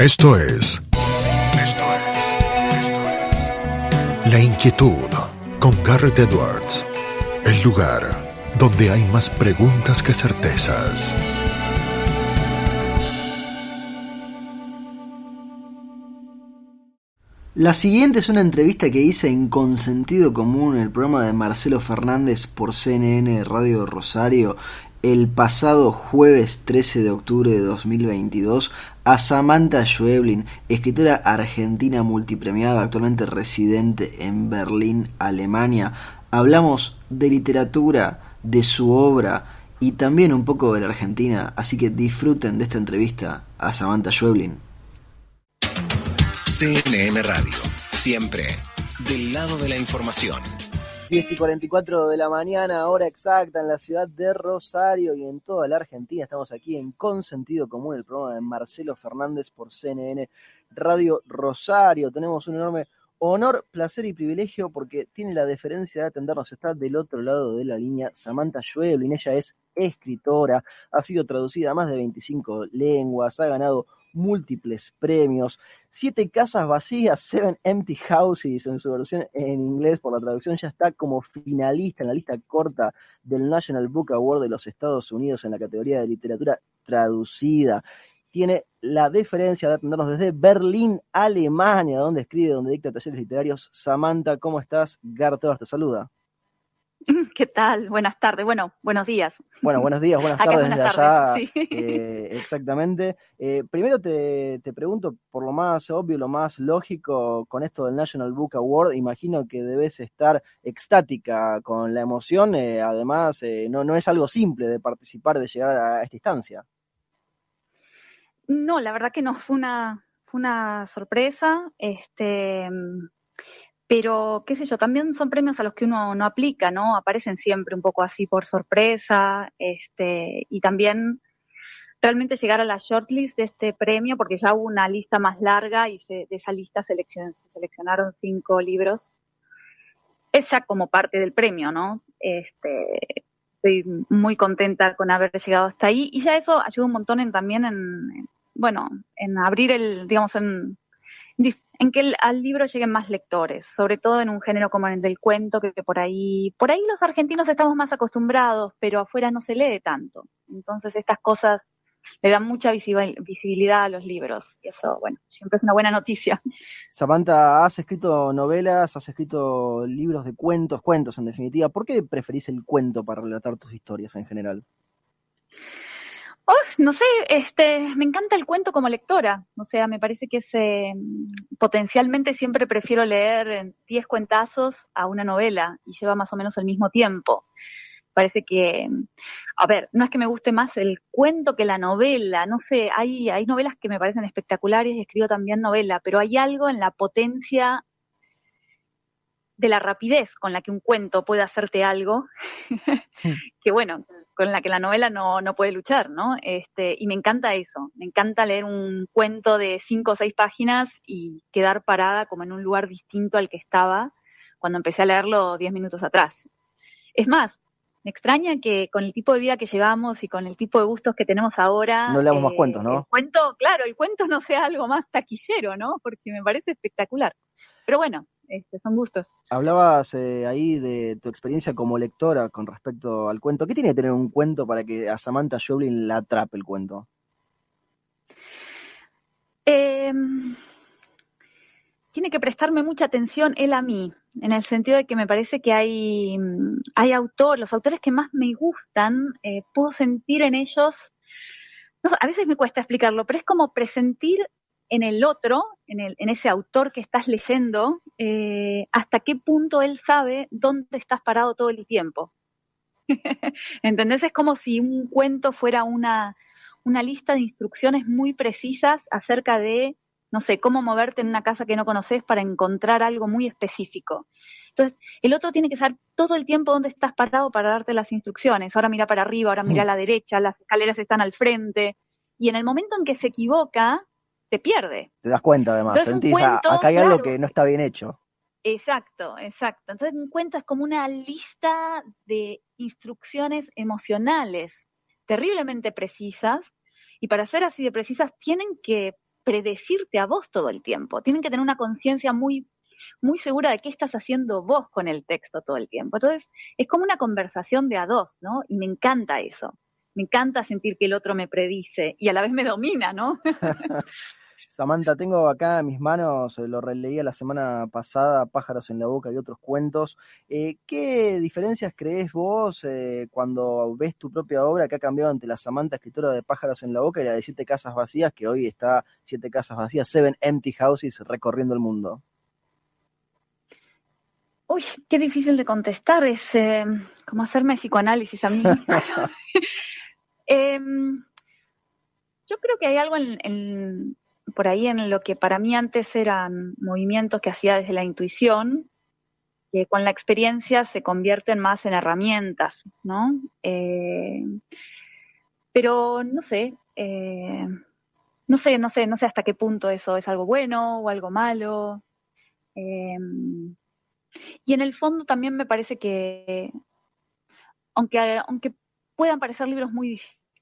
Esto es. Esto es. Esto es. La inquietud con Garrett Edwards. El lugar donde hay más preguntas que certezas. La siguiente es una entrevista que hice en Consentido Común, el programa de Marcelo Fernández por CNN Radio Rosario, el pasado jueves 13 de octubre de 2022 a Samantha Schweblin, escritora argentina multipremiada, actualmente residente en Berlín, Alemania. Hablamos de literatura, de su obra y también un poco de la Argentina, así que disfruten de esta entrevista a Samantha Schweblin. CNM Radio, siempre del lado de la información. 10 y 44 de la mañana, hora exacta en la ciudad de Rosario y en toda la Argentina. Estamos aquí en Consentido Común, el programa de Marcelo Fernández por CNN Radio Rosario. Tenemos un enorme honor, placer y privilegio porque tiene la deferencia de atendernos. Está del otro lado de la línea Samantha Schweblin. Ella es escritora, ha sido traducida a más de 25 lenguas, ha ganado múltiples premios, Siete Casas Vacías, Seven Empty Houses en su versión en inglés por la traducción ya está como finalista en la lista corta del National Book Award de los Estados Unidos en la categoría de literatura traducida. Tiene la deferencia de atendernos desde Berlín, Alemania, donde escribe, donde dicta talleres literarios. Samantha, ¿cómo estás? Garto, te saluda. ¿Qué tal? Buenas tardes. Bueno, buenos días. Bueno, buenos días, buenas tardes desde allá. Eh, exactamente. Eh, primero te, pregunto, por lo más obvio, lo más lógico, con esto del National Book Award, imagino que debes estar extática con la emoción. Eh, además, no, no es algo simple de participar, de llegar a esta instancia. No, la verdad que no, fue una, fue una sorpresa. Este pero qué sé yo, también son premios a los que uno no aplica, ¿no? Aparecen siempre un poco así por sorpresa, este, y también realmente llegar a la shortlist de este premio, porque ya hubo una lista más larga y de esa lista se seleccionaron cinco libros, esa como parte del premio, ¿no? Este, estoy muy contenta con haber llegado hasta ahí y ya eso ayuda un montón en, también en, bueno, en abrir el, digamos, en en que al libro lleguen más lectores, sobre todo en un género como el del cuento, que, por ahí, por ahí los argentinos estamos más acostumbrados, pero afuera no se lee tanto. Entonces estas cosas le dan mucha visibilidad a los libros. Y eso, bueno, siempre es una buena noticia. Samantha, has escrito novelas, has escrito libros de cuentos, cuentos en definitiva. ¿Por qué preferís el cuento para relatar tus historias en general? No sé, este, me encanta el cuento como lectora. O sea, me parece que es, eh, potencialmente siempre prefiero leer 10 cuentazos a una novela y lleva más o menos el mismo tiempo. Parece que, a ver, no es que me guste más el cuento que la novela, no sé, hay, hay novelas que me parecen espectaculares y escribo también novela, pero hay algo en la potencia de la rapidez con la que un cuento puede hacerte algo, hmm. que bueno, con la que la novela no, no puede luchar, ¿no? Este, y me encanta eso, me encanta leer un cuento de cinco o seis páginas y quedar parada como en un lugar distinto al que estaba cuando empecé a leerlo diez minutos atrás. Es más, me extraña que con el tipo de vida que llevamos y con el tipo de gustos que tenemos ahora. No leamos más cuentos, ¿no? El cuento, claro, el cuento no sea algo más taquillero, ¿no? Porque me parece espectacular. Pero bueno, este, son gustos. Hablabas eh, ahí de tu experiencia como lectora con respecto al cuento. ¿Qué tiene que tener un cuento para que a Samantha Joblin la atrape el cuento? Em, tiene que prestarme mucha atención él a mí, en el sentido de que me parece que hay, hay autores, los autores que más me gustan, eh, puedo sentir en ellos, a veces me cuesta explicarlo, pero es como presentir en el otro, en, el, en ese autor que estás leyendo, eh, hasta qué punto él sabe dónde estás parado todo el tiempo. ¿Entendés? Es como si un cuento fuera una, una lista de instrucciones muy precisas acerca de, no sé, cómo moverte en una casa que no conoces para encontrar algo muy específico. Entonces, el otro tiene que saber todo el tiempo dónde estás parado para darte las instrucciones. Ahora mira para arriba, ahora mira a la derecha, las escaleras están al frente. Y en el momento en que se equivoca, te pierde. Te das cuenta además, sentís, ah, acá hay algo que no está bien hecho. Exacto, exacto. Entonces un cuento es como una lista de instrucciones emocionales terriblemente precisas y para ser así de precisas tienen que predecirte a vos todo el tiempo. Tienen que tener una conciencia muy, muy segura de qué estás haciendo vos con el texto todo el tiempo. Entonces, es como una conversación de a dos, ¿no? Y me encanta eso. Me encanta sentir que el otro me predice y a la vez me domina, ¿no? Samantha, tengo acá en mis manos, eh, lo releía la semana pasada, Pájaros en la Boca y otros cuentos. Eh, ¿Qué diferencias crees vos eh, cuando ves tu propia obra que ha cambiado ante la Samantha, escritora de Pájaros en la Boca y la de Siete Casas Vacías, que hoy está Siete Casas Vacías, Seven Empty Houses, recorriendo el mundo? Uy, qué difícil de contestar, es como hacerme psicoanálisis a mí. Em, yo creo que hay algo en por ahí en lo que para mí antes eran movimientos que hacía desde la intuición, que con la experiencia se convierten más en herramientas, ¿no? Eh, pero no sé, eh, no sé, no sé, no sé hasta qué punto eso es algo bueno o algo malo. Eh, y en el fondo también me parece que, aunque, aunque puedan parecer libros muy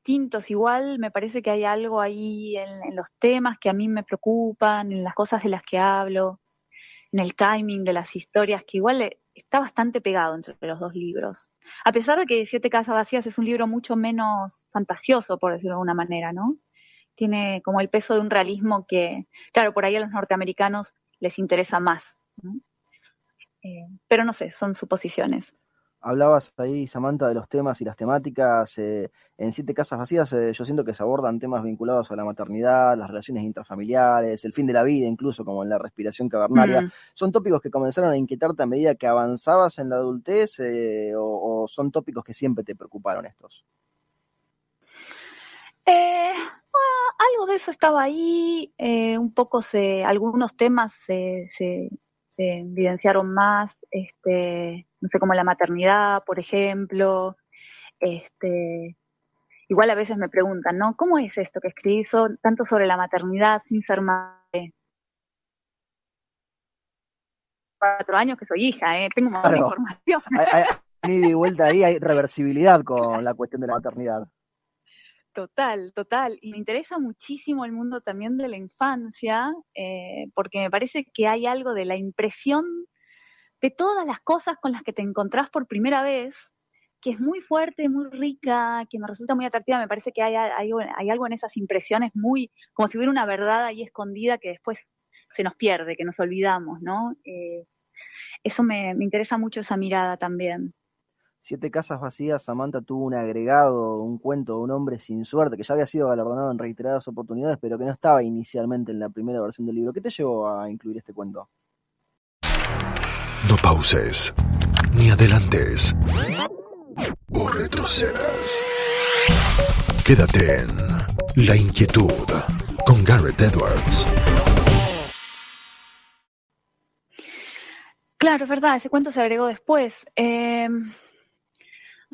difíciles, igual me parece que hay algo ahí en, los temas que a mí me preocupan, en las cosas de las que hablo, en el timing de las historias, que igual eh, está bastante pegado entre los dos libros. A pesar de que Siete Casas Vacías es un libro mucho menos fantasioso, por decirlo de alguna manera, ¿no? Tiene como el peso de un realismo que, claro, por ahí a los norteamericanos les interesa más. Eh, pero no sé, son suposiciones. Hablabas ahí, Samantha, de los temas y las temáticas. Eh, en Siete Casas Vacías eh, yo siento que se abordan temas vinculados a la maternidad, las relaciones intrafamiliares, el fin de la vida, incluso como en la respiración cavernaria. Mm. ¿Son tópicos que comenzaron a inquietarte a medida que avanzabas en la adultez eh, o, son tópicos que siempre te preocuparon estos? Ah, algo de eso estaba ahí, un poco se, algunos temas se, se, se evidenciaron más, este, no sé, como la maternidad, por ejemplo. Este, igual a veces me preguntan, ¿no? ¿Cómo es esto que escribí tanto sobre la maternidad sin ser madre? Cuatro años que soy hija, ¿eh? Tengo más información. Hay, hay, de vuelta ahí, hay reversibilidad con la cuestión de la maternidad. Total, total. Y me interesa muchísimo el mundo también de la infancia, eh, porque me parece que hay algo de la impresión de todas las cosas con las que te encontrás por primera vez, que es muy fuerte, muy rica, que me resulta muy atractiva. Me parece que hay, hay, algo en esas impresiones muy, como si hubiera una verdad ahí escondida que después se nos pierde, que nos olvidamos, ¿no? Eh, eso me, me interesa mucho esa mirada también. Siete Casas Vacías, Samantha tuvo un agregado, un cuento de un hombre sin suerte, que ya había sido galardonado en reiteradas oportunidades, pero que no estaba inicialmente en la primera versión del libro. ¿Qué te llevó a incluir este cuento? No pauses, ni adelantes, o retrocedas. Quédate en La Inquietud con Garrett Edwards. Claro, es verdad, ese cuento se agregó después. Eh,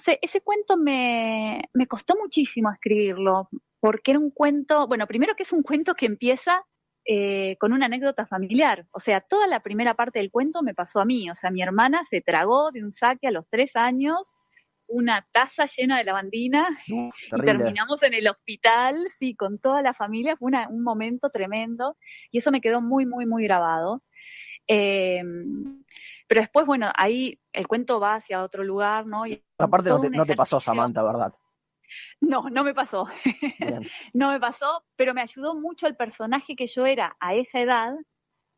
ese cuento me, me costó muchísimo escribirlo, porque era un cuento, bueno, primero que es un cuento que empieza eh, con una anécdota familiar. O sea, toda la primera parte del cuento me pasó a mí. O sea, mi hermana se tragó de un saque a los tres años una taza llena de lavandina y terminamos en el hospital, sí, con toda la familia. Fue un momento tremendo y eso me quedó muy, muy, muy grabado. Em, pero después, bueno, ahí el cuento va hacia otro lugar, ¿no? Y Aparte no te, no te pasó, Samantha, ¿verdad? No, no me pasó. no me pasó, pero me ayudó mucho el personaje que yo era a esa edad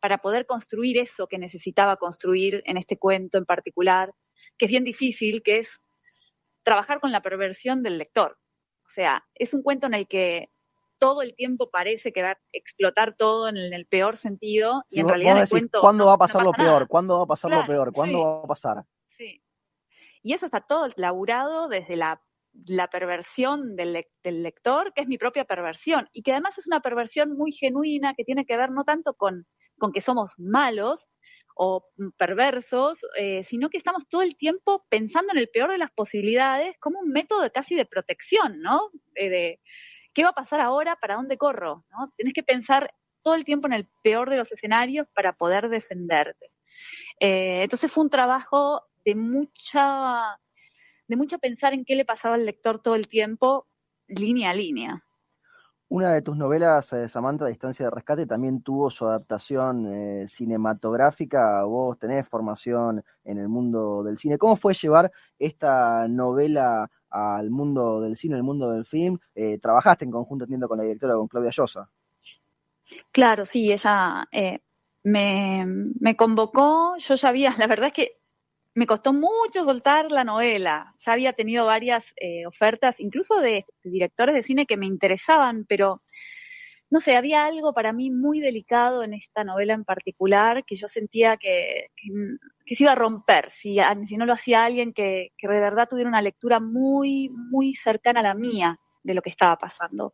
para poder construir eso que necesitaba construir en este cuento en particular, que es bien difícil, que es trabajar con la perversión del lector. O sea, es un cuento en el que todo el tiempo parece que va a explotar todo en el, peor sentido y en realidad el cuento ¿cuándo va a pasar lo peor? ¿Cuándo va a pasar lo peor? ¿Cuándo va a pasar? Sí. Y eso está todo laburado desde la la perversión del, lector, que es mi propia perversión, y que además es una perversión muy genuina que tiene que ver no tanto con, con que somos malos o perversos, eh, sino que estamos todo el tiempo pensando en el peor de las posibilidades como un método casi de protección, ¿no? de qué va a pasar ahora, para dónde corro, ¿no? Tienes que pensar todo el tiempo en el peor de los escenarios para poder defenderte. Eh, entonces fue un trabajo de mucha de mucho pensar en qué le pasaba al lector todo el tiempo, línea a línea. Una de tus novelas, eh, Samantha, Distancia de Rescate, también tuvo su adaptación eh, cinematográfica. Vos tenés formación en el mundo del cine. ¿Cómo fue llevar esta novela al mundo del cine, al mundo del film? Eh, trabajaste en conjunto, entiendo, con la directora, con Claudia Llosa. Claro, sí, ella me, me convocó. Yo ya había, la verdad es que me costó mucho soltar la novela. Ya había tenido varias eh, ofertas, incluso de, directores de cine que me interesaban, pero no sé, había algo para mí muy delicado en esta novela en particular que yo sentía que, se iba a romper si, si, no lo hacía alguien que, que de verdad tuviera una lectura muy, muy cercana a la mía de lo que estaba pasando.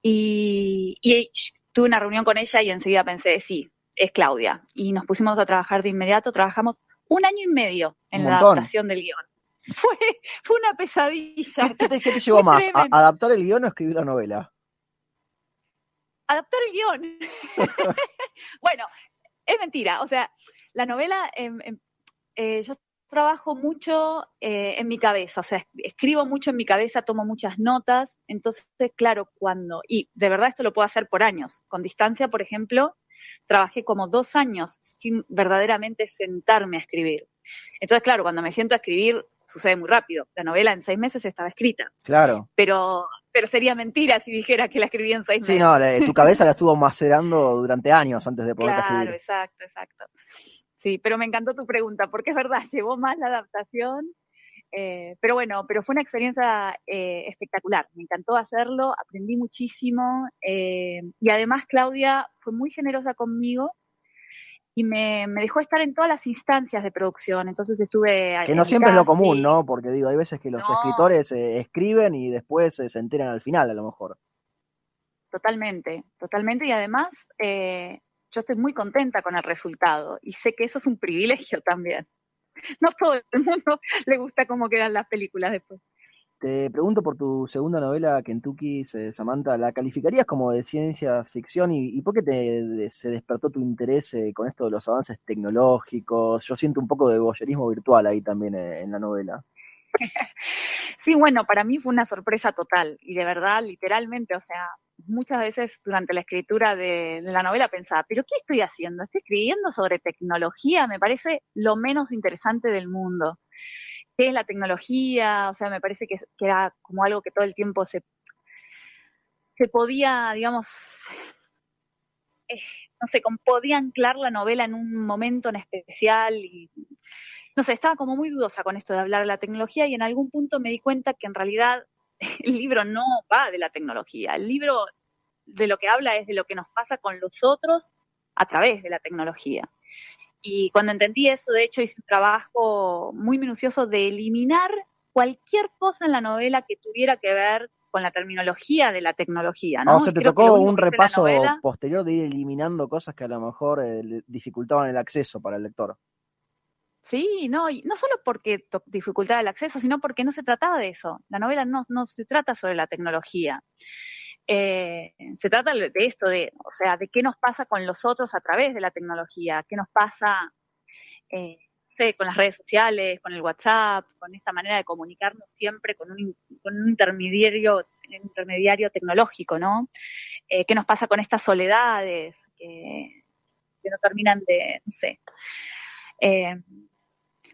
Y, y tuve una reunión con ella y enseguida pensé, sí, es Claudia. Y nos pusimos a trabajar de inmediato, trabajamos un año y medio en la adaptación del guion. Fue, fue una pesadilla. ¿Qué, te, llevó más? ¿Adaptar el guion o escribir la novela? Adaptar el guion. bueno, es mentira. O sea, la novela, em, em, eh, yo trabajo mucho eh, en mi cabeza, o sea, escribo mucho en mi cabeza, tomo muchas notas, entonces, claro, cuando, y de verdad esto lo puedo hacer por años, con distancia, por ejemplo, trabajé como dos años sin verdaderamente sentarme a escribir. Entonces, claro, cuando me siento a escribir, sucede muy rápido. La novela en seis meses estaba escrita. Claro. Pero, pero sería mentira si dijera que la escribí en seis meses. Sí, no, tu cabeza la estuvo macerando durante años antes de poder escribir. Claro, exacto, exacto. Sí, pero me encantó tu pregunta, porque es verdad, llevó más la adaptación eh, pero bueno, pero fue una experiencia eh, espectacular. Me encantó hacerlo, aprendí muchísimo eh, y además Claudia fue muy generosa conmigo y me, dejó estar en todas las instancias de producción. Entonces estuve. Que no siempre es lo común, ¿no? Porque digo, hay veces que los escritores escriben y después se enteran al final, a lo mejor. Totalmente, totalmente. Y además, yo estoy muy contenta con el resultado y sé que eso es un privilegio también. no todo el mundo le gusta cómo quedan las películas después. Te pregunto por tu segunda novela, Kentucky, Samantha, ¿la calificarías como de ciencia ficción y, por qué te, se despertó tu interés eh, con esto de los avances tecnológicos? Yo siento un poco de boyerismo virtual ahí también eh, en la novela. Sí, bueno, para mí fue una sorpresa total y de verdad, literalmente, o sea, muchas veces durante la escritura de, la novela pensaba, pero ¿qué estoy haciendo? Estoy escribiendo sobre tecnología, me parece lo menos interesante del mundo. ¿Qué es la tecnología? O sea, me parece que, era como algo que todo el tiempo se, se podía, digamos, eh, no sé, podía anclar la novela en un momento en especial y no sé, estaba como muy dudosa con esto de hablar de la tecnología y en algún punto me di cuenta que en realidad el libro no va de la tecnología, el libro de lo que habla es de lo que nos pasa con los otros a través de la tecnología. Y cuando entendí eso, de hecho, hice un trabajo muy minucioso de eliminar cualquier cosa en la novela que tuviera que ver con la terminología de la tecnología. ¿no? o sea, te tocó un repaso posterior de ir eliminando cosas que a lo mejor eh, dificultaban el acceso para el lector. Sí, no, y no solo porque dificultaba el acceso, sino porque no se trataba de eso. La novela no, no se trata sobre la tecnología. Eh, se trata de esto, de, o sea, de qué nos pasa con los otros a través de la tecnología, qué nos pasa eh, con las redes sociales, con el WhatsApp, con esta manera de comunicarnos siempre con un, con un intermediario, intermediario tecnológico, ¿no? Eh, ¿Qué nos pasa con estas soledades que, que no terminan de, no sé, eh,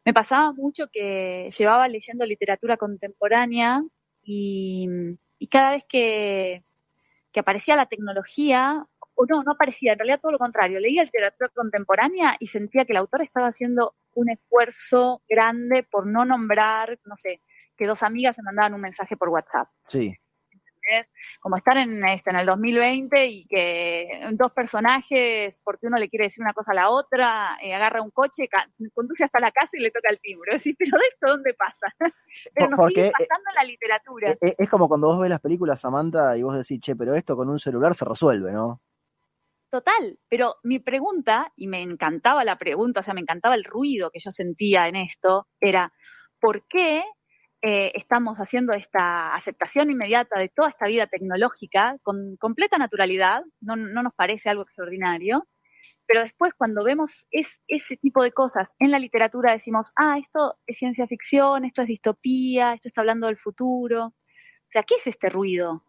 me pasaba mucho que llevaba leyendo literatura contemporánea y, cada vez que, aparecía la tecnología, o no, no aparecía, en realidad todo lo contrario, leía literatura contemporánea y sentía que el autor estaba haciendo un esfuerzo grande por no nombrar, no sé, que dos amigas se mandaban un mensaje por WhatsApp. Sí como estar en, este, en el 2020 y que dos personajes, porque uno le quiere decir una cosa a la otra, eh, agarra un coche, conduce hasta la casa y le toca el timbre. Decís, pero de esto dónde pasa? pero nos sigue eh, pasando en la literatura. Eh, es, como cuando vos ves las películas, Samantha, y vos decís, che, pero esto con un celular se resuelve, ¿no? Total, pero mi pregunta, y me encantaba la pregunta, o sea, me encantaba el ruido que yo sentía en esto, era, ¿por qué eh, estamos haciendo esta aceptación inmediata de toda esta vida tecnológica con completa naturalidad, no, nos parece algo extraordinario, pero después cuando vemos ese tipo de cosas en la literatura decimos, ah, esto es ciencia ficción, esto es distopía, esto está hablando del futuro. O sea, ¿qué es este ruido?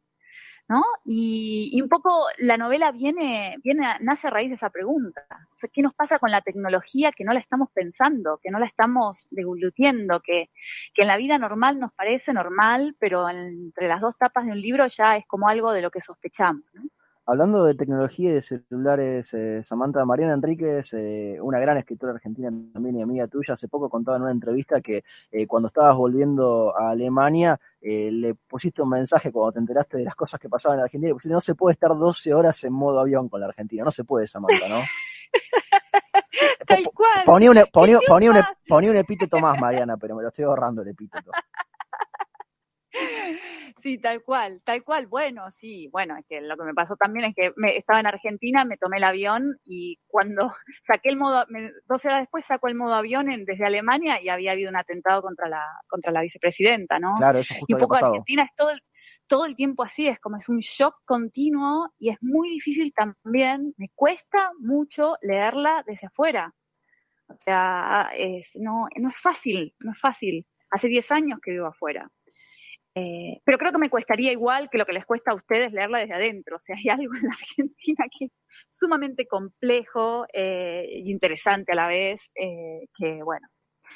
¿No? Y, un poco la novela viene, viene, nace a raíz de esa pregunta. O sea, ¿qué nos pasa con la tecnología que no la estamos pensando, que no la estamos deglutiendo, que, que en la vida normal nos parece normal, pero entre las dos tapas de un libro ya es como algo de lo que sospechamos, ¿no? Hablando de tecnología y de celulares, eh, Samantha Mariana Enríquez, eh, una gran escritora argentina también y amiga tuya, hace poco contaba en una entrevista que eh, cuando estabas volviendo a Alemania, le pusiste un mensaje cuando te enteraste de las cosas que pasaban en Argentina, y pusiste, no se puede estar 12 horas en modo avión con la Argentina, no se puede, Samantha, ¿no? Tal cual. Ponía un, ponía, ponía, un, ponía un epíteto más, Mariana, pero me lo estoy ahorrando el epíteto. Sí, tal cual, tal cual. Bueno, sí, bueno, es que lo que me pasó también es que me, estaba en Argentina, me tomé el avión y cuando saqué el modo, me, dos horas después saco el modo avión desde Alemania y había habido un atentado contra la, contra la vicepresidenta, ¿no? Claro, eso justo Y un poco Argentina es todo el, todo el tiempo así, es como es un shock continuo y es muy difícil también, me cuesta mucho leerla desde afuera. O sea, es, no, no es fácil, no es fácil. Hace 10 años que vivo afuera. Eh, pero creo que me cuestaría igual que lo que les cuesta a ustedes leerla desde adentro. O sea, hay algo en la Argentina que es sumamente complejo e interesante a la vez, eh, que bueno,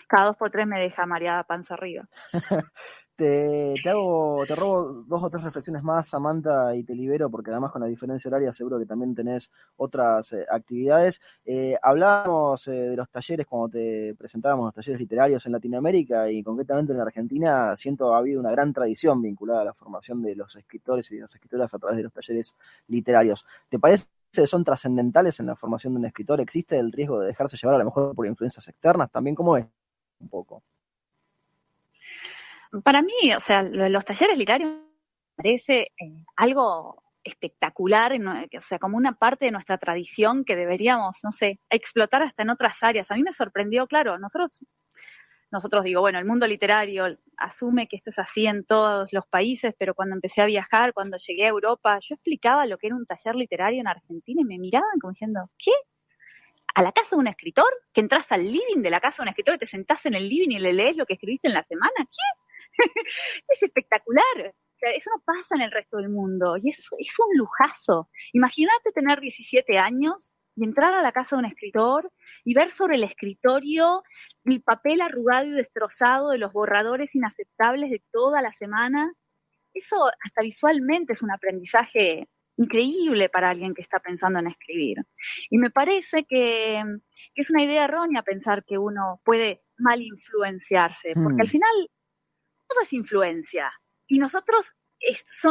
cada dos por tres me deja mareada panza arriba. Te, hago, te robo dos o tres reflexiones más, Samantha, y te libero, porque además con la diferencia horaria seguro que también tenés otras eh, actividades. Eh, hablábamos eh, de los talleres cuando te presentábamos los talleres literarios en Latinoamérica y concretamente en la Argentina, siento ha habido una gran tradición vinculada a la formación de los escritores y de las escritoras a través de los talleres literarios. ¿Te parece que son trascendentales en la formación de un escritor? ¿Existe el riesgo de dejarse llevar a lo mejor por influencias externas? También, ¿cómo es? Un poco. Para mí, o sea, los talleres literarios parece eh, algo espectacular, o sea, como una parte de nuestra tradición que deberíamos, no sé, explotar hasta en otras áreas. A mí me sorprendió, claro, nosotros, nosotros digo, bueno, el mundo literario asume que esto es así en todos los países, pero cuando empecé a viajar, cuando llegué a Europa, yo explicaba lo que era un taller literario en Argentina y me miraban como diciendo, ¿qué? a la casa de un escritor, que entras al living de la casa de un escritor, te sentás en el living y le lees lo que escribiste en la semana. ¿Qué? es espectacular. O sea, eso no pasa en el resto del mundo y es, es un lujazo. Imagínate tener 17 años y entrar a la casa de un escritor y ver sobre el escritorio el papel arrugado y destrozado de los borradores inaceptables de toda la semana. Eso hasta visualmente es un aprendizaje increíble para alguien que está pensando en escribir. Y me parece que, es una idea errónea pensar que uno puede mal influenciarse, porque al hmm. final todo es influencia. Y nosotros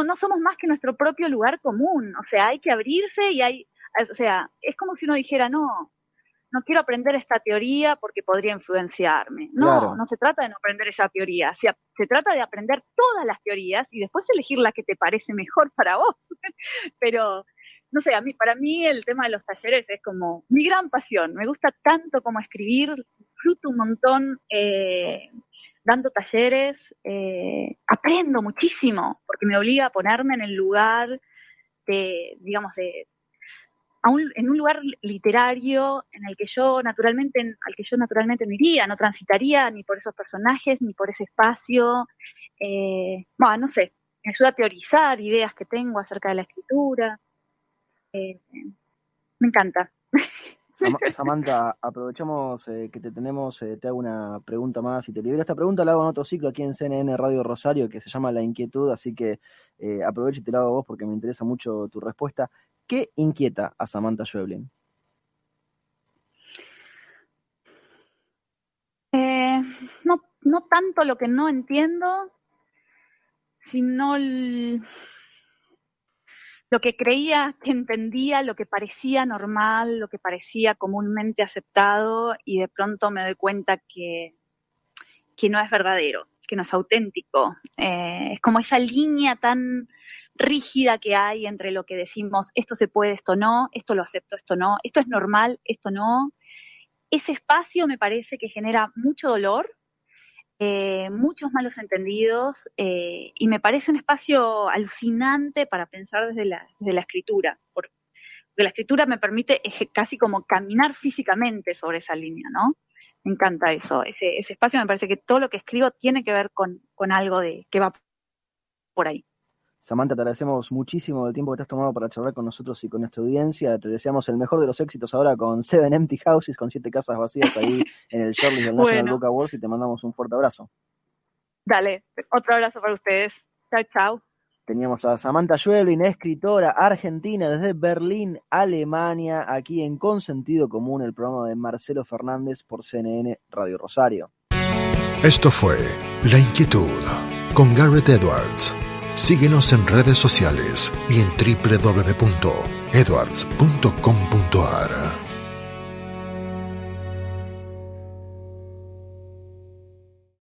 no somos más que nuestro propio lugar común. O sea, hay que abrirse y hay, o sea, es como si uno dijera, no, no quiero aprender esta teoría porque podría influenciarme. No, no se trata de no aprender esa teoría, se, se, trata de aprender todas las teorías y después elegir la que te parece mejor para vos. Pero, no sé, a mí, para mí el tema de los talleres es como mi gran pasión. Me gusta tanto como escribir, disfruto un montón eh, dando talleres, eh, aprendo muchísimo porque me obliga a ponerme en el lugar de, digamos, de, en un lugar literario en el que yo naturalmente, al que yo naturalmente no iría, no transitaría ni por esos personajes, ni por ese espacio. Eh, bueno, no sé, me ayuda a teorizar ideas que tengo acerca de la escritura. Eh, me encanta. Samantha, aprovechamos eh, que te tenemos, eh, te hago una pregunta más y te libero esta pregunta, la hago en otro ciclo aquí en CNN Radio Rosario que se llama La Inquietud, así que eh, aprovecho y te la hago a vos porque me interesa mucho tu respuesta. ¿Qué inquieta a Samantha Schweblin? no, no tanto lo que no entiendo, sino lo que creía que entendía, lo que parecía normal, lo que parecía comúnmente aceptado y de pronto me doy cuenta que, que no es verdadero, que no es auténtico. Eh, es como esa línea tan rígida que hay entre lo que decimos, esto se puede, esto no, esto lo acepto, esto no, esto es normal, esto no. Ese espacio me parece que genera mucho dolor eh, muchos malos entendidos eh, y me parece un espacio alucinante para pensar desde la, escritura, porque la escritura me permite casi como caminar físicamente sobre esa línea, ¿no? Me encanta eso, ese, ese espacio me parece que todo lo que escribo tiene que ver con, con algo de que va por ahí. Samantha, te agradecemos muchísimo el tiempo que te has tomado para charlar con nosotros y con nuestra audiencia. Te deseamos el mejor de los éxitos ahora con Seven Empty Houses, con siete casas vacías ahí en el Shirley del National Bueno. Book Awards y te mandamos un fuerte abrazo. Dale, otro abrazo para ustedes. Chao, chao. Teníamos a Samantha Schweblin, escritora argentina desde Berlín, Alemania, aquí en Consentido Común, el programa de Marcelo Fernández por CNN Radio Rosario. Esto fue La Inquietud con Garrett Edwards. Síguenos en redes sociales y en www.edwards.com.ar.